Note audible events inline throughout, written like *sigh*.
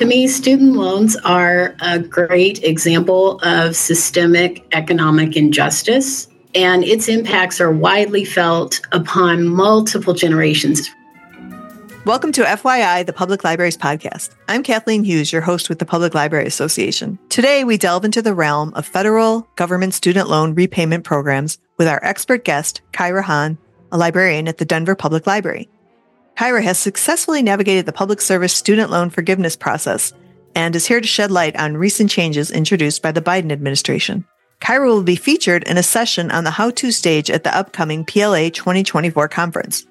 To me, student loans are a great example of systemic economic injustice, and its impacts are widely felt upon multiple generations. Welcome to FYI, the Public Libraries Podcast. I'm Kathleen Hughes, your host with the Public Library Association. Today, we delve into the realm of federal government student loan repayment programs with our expert guest, Kyra Hahn, a librarian at the Denver Public Library. Kyra has successfully navigated the public service student loan forgiveness process and is here to shed light on recent changes introduced by the Biden administration. Kyra will be featured in a session on the how to stage at the upcoming PLA 2024 conference.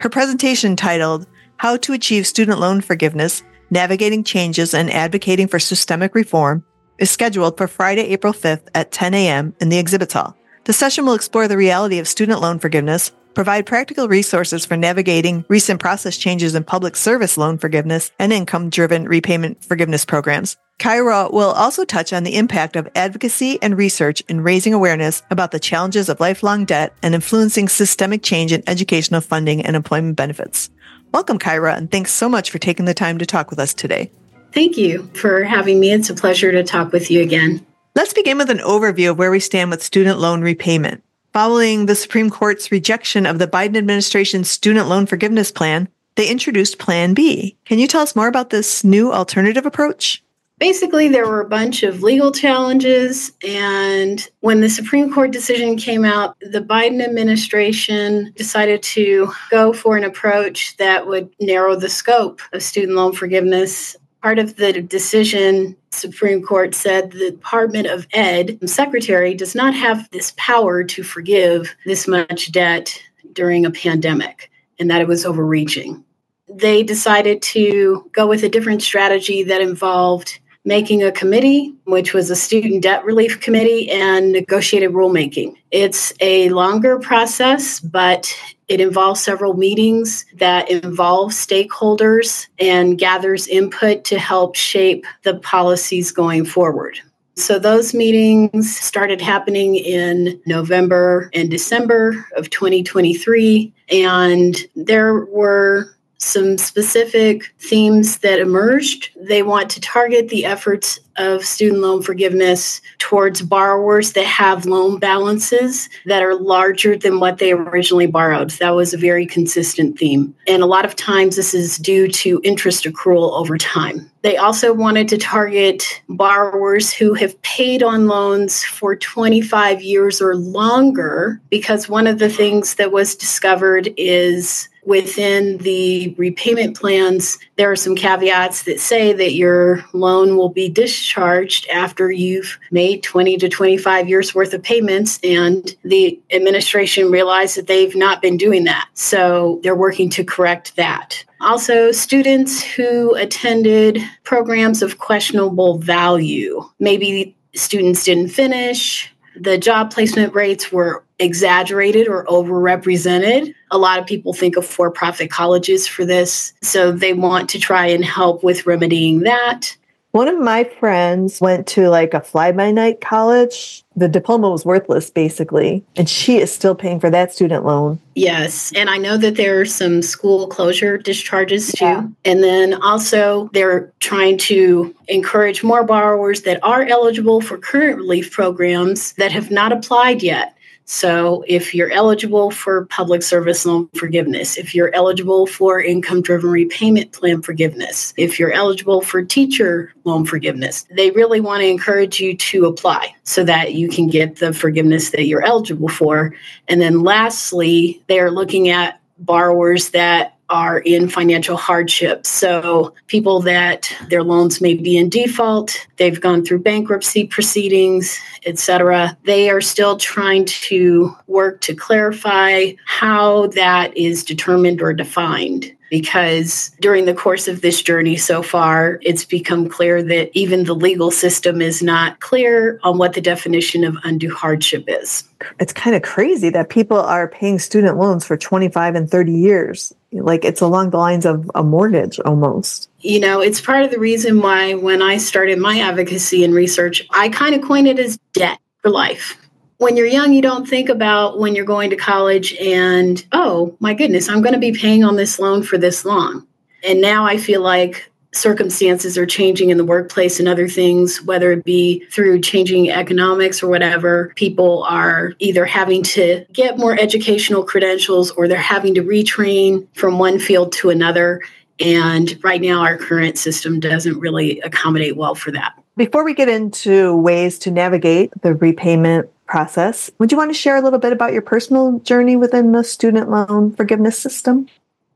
Her presentation titled How to Achieve Student Loan Forgiveness, Navigating Changes and Advocating for Systemic Reform is scheduled for Friday, April 5th at 10 a.m. in the exhibit hall. The session will explore the reality of student loan forgiveness, provide practical resources for navigating recent process changes in public service loan forgiveness and income driven repayment forgiveness programs. Kyra will also touch on the impact of advocacy and research in raising awareness about the challenges of lifelong debt and influencing systemic change in educational funding and employment benefits. Welcome, Kyra, and thanks so much for taking the time to talk with us today. Thank you for having me. It's a pleasure to talk with you again. Let's begin with an overview of where we stand with student loan repayment. Following the Supreme Court's rejection of the Biden administration's student loan forgiveness plan, they introduced Plan B. Can you tell us more about this new alternative approach? Basically, there were a bunch of legal challenges. And when the Supreme Court decision came out, the Biden administration decided to go for an approach that would narrow the scope of student loan forgiveness part of the decision supreme court said the department of ed secretary does not have this power to forgive this much debt during a pandemic and that it was overreaching. They decided to go with a different strategy that involved making a committee, which was a student debt relief committee, and negotiated rulemaking. It's a longer process, but it involves several meetings that involve stakeholders and gathers input to help shape the policies going forward. So those meetings started happening in November and December of 2023. And there were some specific themes that emerged. They want to target the efforts of student loan forgiveness towards borrowers that have loan balances that are larger than what they originally borrowed. That was a very consistent theme. And a lot of times this is due to interest accrual over time. They also wanted to target borrowers who have paid on loans for 25 years or longer because one of the things that was discovered is within the repayment plans, there are some caveats that say that your loan will be discharged after you've made 20 to 25 years worth of payments. And the administration realized that they've not been doing that. So they're working to correct that. Also, students who attended programs of questionable value. Maybe students didn't finish, the job placement rates were exaggerated or overrepresented. A lot of people think of for profit colleges for this. So they want to try and help with remedying that. One of my friends went to like a fly by night college. The diploma was worthless, basically, and she is still paying for that student loan. Yes. And I know that there are some school closure discharges too. Yeah. And then also, they're trying to encourage more borrowers that are eligible for current relief programs that have not applied yet so, if you're eligible for public service loan forgiveness, if you're eligible for income driven repayment plan forgiveness, if you're eligible for teacher loan forgiveness, they really want to encourage you to apply so that you can get the forgiveness that you're eligible for. And then, lastly, they are looking at borrowers that are in financial hardship. So, people that their loans may be in default, they've gone through bankruptcy proceedings, etc. They are still trying to work to clarify how that is determined or defined because during the course of this journey so far, it's become clear that even the legal system is not clear on what the definition of undue hardship is. It's kind of crazy that people are paying student loans for 25 and 30 years. Like it's along the lines of a mortgage almost. You know, it's part of the reason why when I started my advocacy and research, I kind of coined it as debt for life when you're young, you don't think about when you're going to college and, oh my goodness, I'm going to be paying on this loan for this long. And now I feel like circumstances are changing in the workplace and other things, whether it be through changing economics or whatever, people are either having to get more educational credentials or they're having to retrain from one field to another. And right now, our current system doesn't really accommodate well for that. Before we get into ways to navigate the repayment process, would you want to share a little bit about your personal journey within the student loan forgiveness system?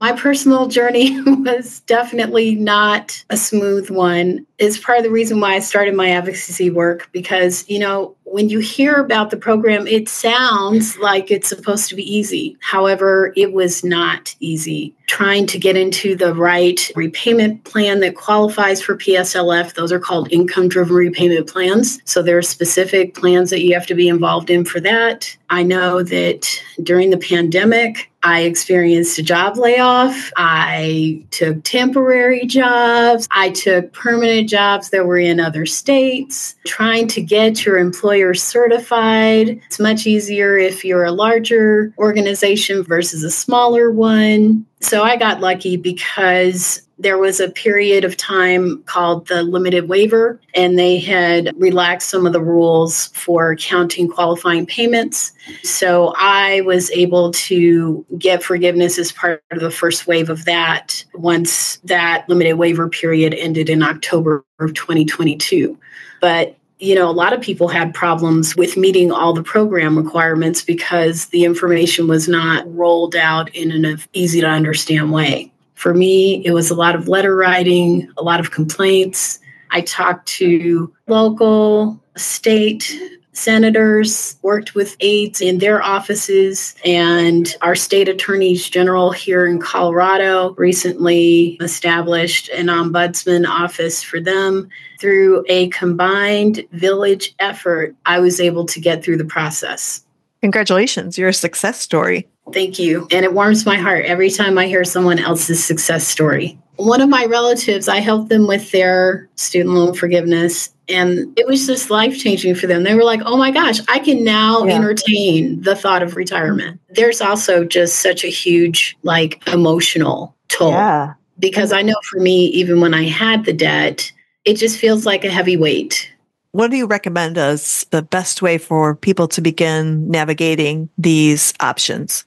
My personal journey *laughs* was definitely not a smooth one. It's part of the reason why I started my advocacy work because, you know, when you hear about the program, it sounds like it's supposed to be easy. However, it was not easy. Trying to get into the right repayment plan that qualifies for PSLF, those are called income driven repayment plans. So there are specific plans that you have to be involved in for that. I know that during the pandemic, I experienced a job layoff. I took temporary jobs. I took permanent jobs that were in other states. Trying to get your employer certified. It's much easier if you're a larger organization versus a smaller one. So I got lucky because there was a period of time called the limited waiver, and they had relaxed some of the rules for counting qualifying payments. So I was able to get forgiveness as part of the first wave of that once that limited waiver period ended in October of 2022. But you know, a lot of people had problems with meeting all the program requirements because the information was not rolled out in an easy to understand way. For me, it was a lot of letter writing, a lot of complaints. I talked to local, state senators, worked with aides in their offices, and our state attorneys general here in Colorado recently established an ombudsman office for them. Through a combined village effort, I was able to get through the process. Congratulations, you're a success story. Thank you. And it warms my heart every time I hear someone else's success story. One of my relatives, I helped them with their student loan forgiveness, and it was just life changing for them. They were like, oh my gosh, I can now yeah. entertain the thought of retirement. There's also just such a huge, like, emotional toll. Yeah. Because I know for me, even when I had the debt, it just feels like a heavy weight. What do you recommend as the best way for people to begin navigating these options?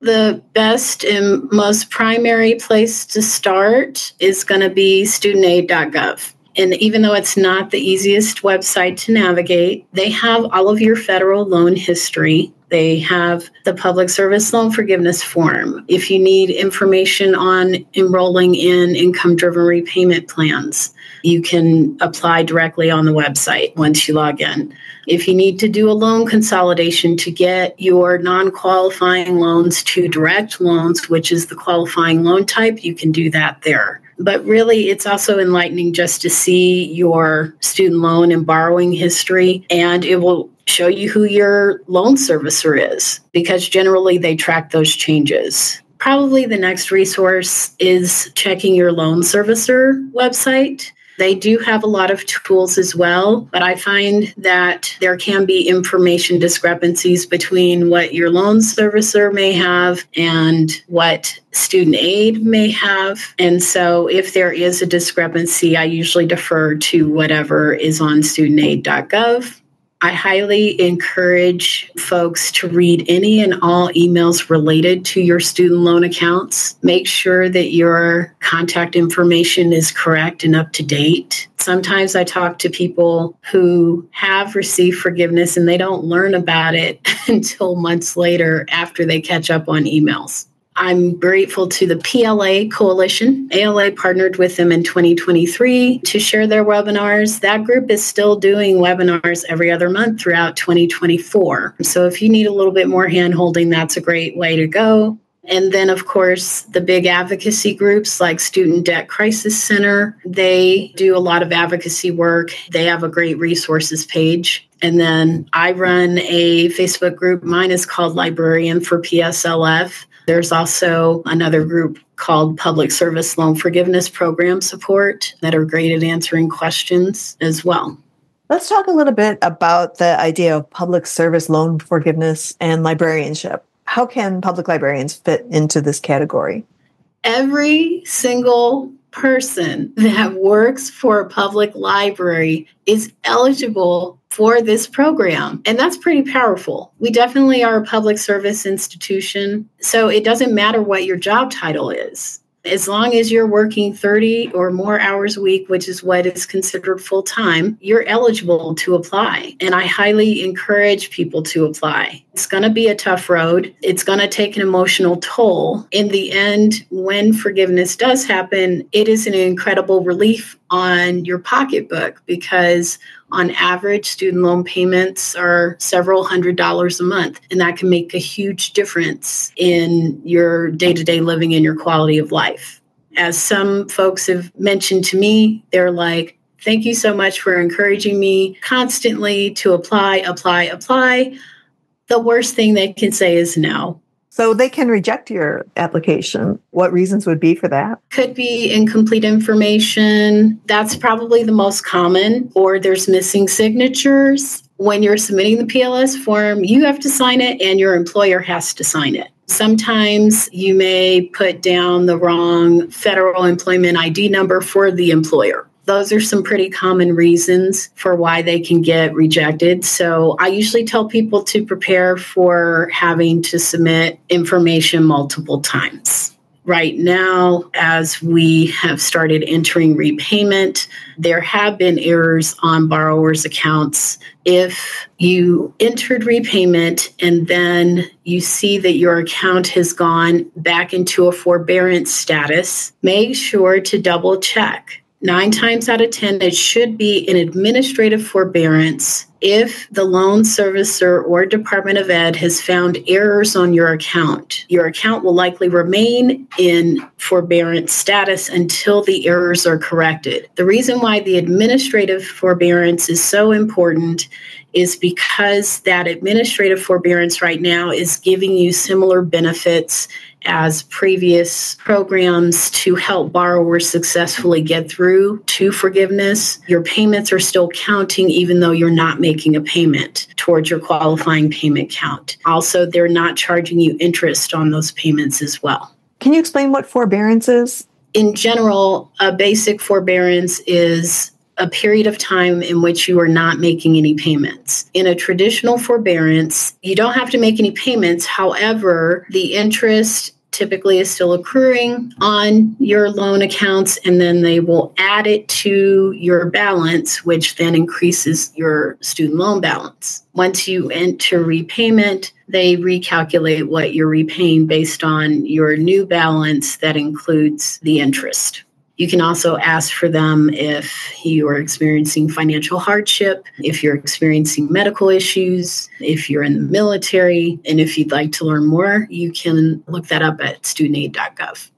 The best and most primary place to start is going to be studentaid.gov. And even though it's not the easiest website to navigate, they have all of your federal loan history. They have the public service loan forgiveness form. If you need information on enrolling in income driven repayment plans, you can apply directly on the website once you log in. If you need to do a loan consolidation to get your non qualifying loans to direct loans, which is the qualifying loan type, you can do that there. But really, it's also enlightening just to see your student loan and borrowing history, and it will show you who your loan servicer is because generally they track those changes. Probably the next resource is checking your loan servicer website. They do have a lot of tools as well, but I find that there can be information discrepancies between what your loan servicer may have and what student aid may have. And so if there is a discrepancy, I usually defer to whatever is on studentaid.gov I highly encourage folks to read any and all emails related to your student loan accounts. Make sure that your contact information is correct and up to date. Sometimes I talk to people who have received forgiveness and they don't learn about it *laughs* until months later after they catch up on emails. I'm grateful to the PSLF Coalition. ALA partnered with them in 2023 to share their webinars. That group is still doing webinars every other month throughout 2024. So if you need a little bit more hand holding, that's a great way to go. And then, of course, the big advocacy groups like Student Debt Crisis Center, they do a lot of advocacy work. They have a great resources page. And then I run a Facebook group. Mine is called Librarian for PSLF. There's also another group called Public Service Loan Forgiveness Program Support that are great at answering questions as well. Let's talk a little bit about the idea of public service loan forgiveness and librarianship. How can public librarians fit into this category? Every single person that works for a public library is eligible for this program. And that's pretty powerful. We definitely are a public service institution. So it doesn't matter what your job title is as long as you're working 30 or more hours a week, which is what is considered full time, you're eligible to apply. And I highly encourage people to apply. It's going to be a tough road. It's going to take an emotional toll. In the end, when forgiveness does happen, it is an incredible relief on your pocketbook because on average, student loan payments are several hundred dollars a month, and that can make a huge difference in your day to day living and your quality of life. As some folks have mentioned to me, they're like, Thank you so much for encouraging me constantly to apply, apply, apply. The worst thing they can say is no. So they can reject your application. What reasons would be for that? Could be incomplete information. That's probably the most common, or there's missing signatures. When you're submitting the PSLF form, you have to sign it and your employer has to sign it. Sometimes you may put down the wrong federal employment ID number for the employer those are some pretty common reasons for why they can get rejected. So I usually tell people to prepare for having to submit information multiple times. Right now, as we have started entering repayment, there have been errors on borrowers' accounts. If you entered repayment and then you see that your account has gone back into a forbearance status, make sure to double check nine times out of 10, it should be an administrative forbearance if the loan servicer or Department of Ed has found errors on your account. Your account will likely remain in forbearance status until the errors are corrected. The reason why the administrative forbearance is so important is because that administrative forbearance right now is giving you similar benefits as previous programs to help borrowers successfully get through to forgiveness. Your payments are still counting even though you're not making a payment towards your qualifying payment count. Also, they're not charging you interest on those payments as well. Can you explain what forbearance is? In general, a basic forbearance is a period of time in which you are not making any payments. In a traditional forbearance, you don't have to make any payments. However, the interest typically is still accruing on your loan accounts, and then they will add it to your balance, which then increases your student loan balance. Once you enter repayment, they recalculate what you're repaying based on your new balance that includes the interest. You can also ask for them if you are experiencing financial hardship, if you're experiencing medical issues, if you're in the military, and if you'd like to learn more, you can look that up at studentaid.gov.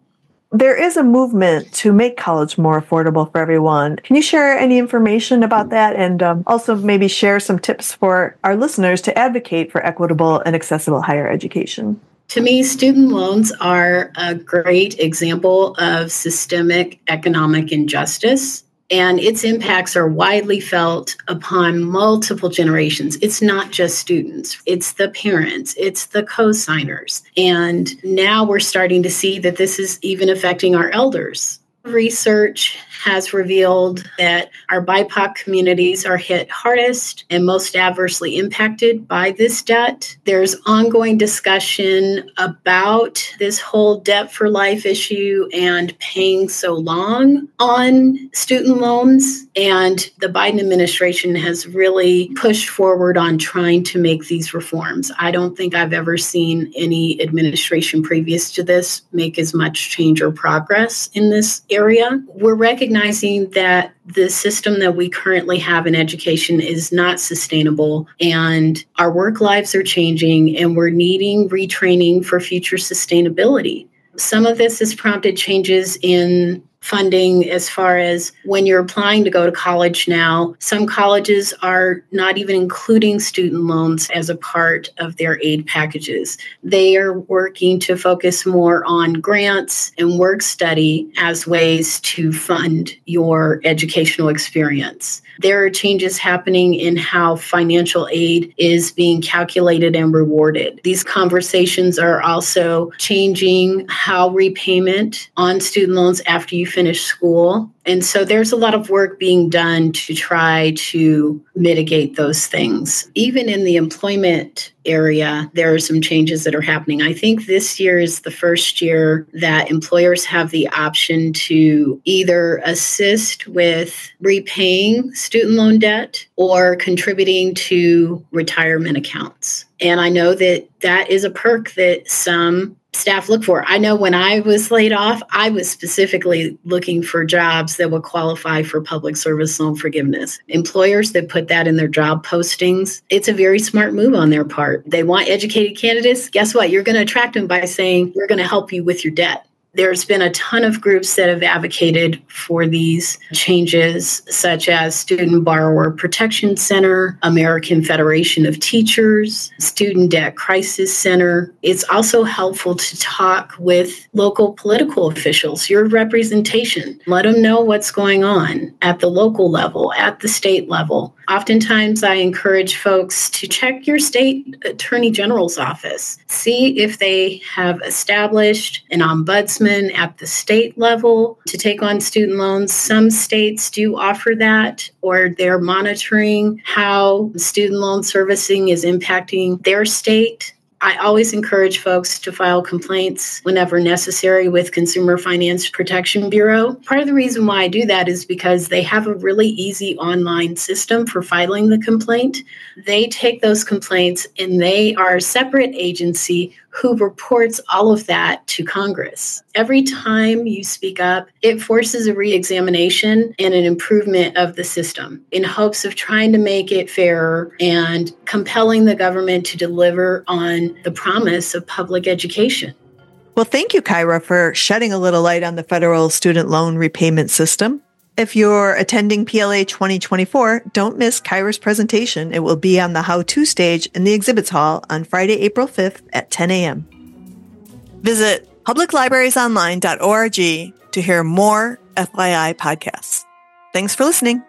There is a movement to make college more affordable for everyone. Can you share any information about that and um, also maybe share some tips for our listeners to advocate for equitable and accessible higher education? To me, student loans are a great example of systemic economic injustice, and its impacts are widely felt upon multiple generations. It's not just students, it's the parents, it's the co-signers. And now we're starting to see that this is even affecting our elders. Research has revealed that our BIPOC communities are hit hardest and most adversely impacted by this debt. There's ongoing discussion about this whole debt for life issue and paying so long on student loans. And the Biden administration has really pushed forward on trying to make these reforms. I don't think I've ever seen any administration previous to this make as much change or progress in this area. We're recognizing that the system that we currently have in education is not sustainable and our work lives are changing and we're needing retraining for future sustainability. Some of this has prompted changes in funding as far as when you're applying to go to college now. Some colleges are not even including student loans as a part of their aid packages. They are working to focus more on grants and work study as ways to fund your educational experience. There are changes happening in how financial aid is being calculated and rewarded. These conversations are also changing how repayment on student loans after you finish school. And so there's a lot of work being done to try to mitigate those things. Even in the employment area, there are some changes that are happening. I think this year is the first year that employers have the option to either assist with repaying student loan debt or contributing to retirement accounts. And I know that that is a perk that some staff look for. I know when I was laid off, I was specifically looking for jobs that would qualify for public service loan forgiveness. Employers that put that in their job postings, it's a very smart move on their part. They want educated candidates. Guess what? You're going to attract them by saying, we're going to help you with your debt. There's been a ton of groups that have advocated for these changes, such as Student Borrower Protection Center, American Federation of Teachers, Student Debt Crisis Center. It's also helpful to talk with local political officials, your representation. Let them know what's going on at the local level, at the state level. Oftentimes, I encourage folks to check your state attorney general's office, see if they have established an ombudsman at the state level to take on student loans. Some states do offer that, or they're monitoring how student loan servicing is impacting their state. I always encourage folks to file complaints whenever necessary with Consumer Finance Protection Bureau. Part of the reason why I do that is because they have a really easy online system for filing the complaint. They take those complaints and they are a separate agency who reports all of that to Congress. Every time you speak up, it forces a re examination and an improvement of the system in hopes of trying to make it fairer and compelling the government to deliver on the promise of public education. Well, thank you, Kyra, for shedding a little light on the federal student loan repayment system. If you're attending PLA 2024, don't miss Kyra's presentation. It will be on the how to stage in the exhibits hall on Friday, April 5th at 10 a.m. Visit publiclibrariesonline.org to hear more FYI podcasts. Thanks for listening.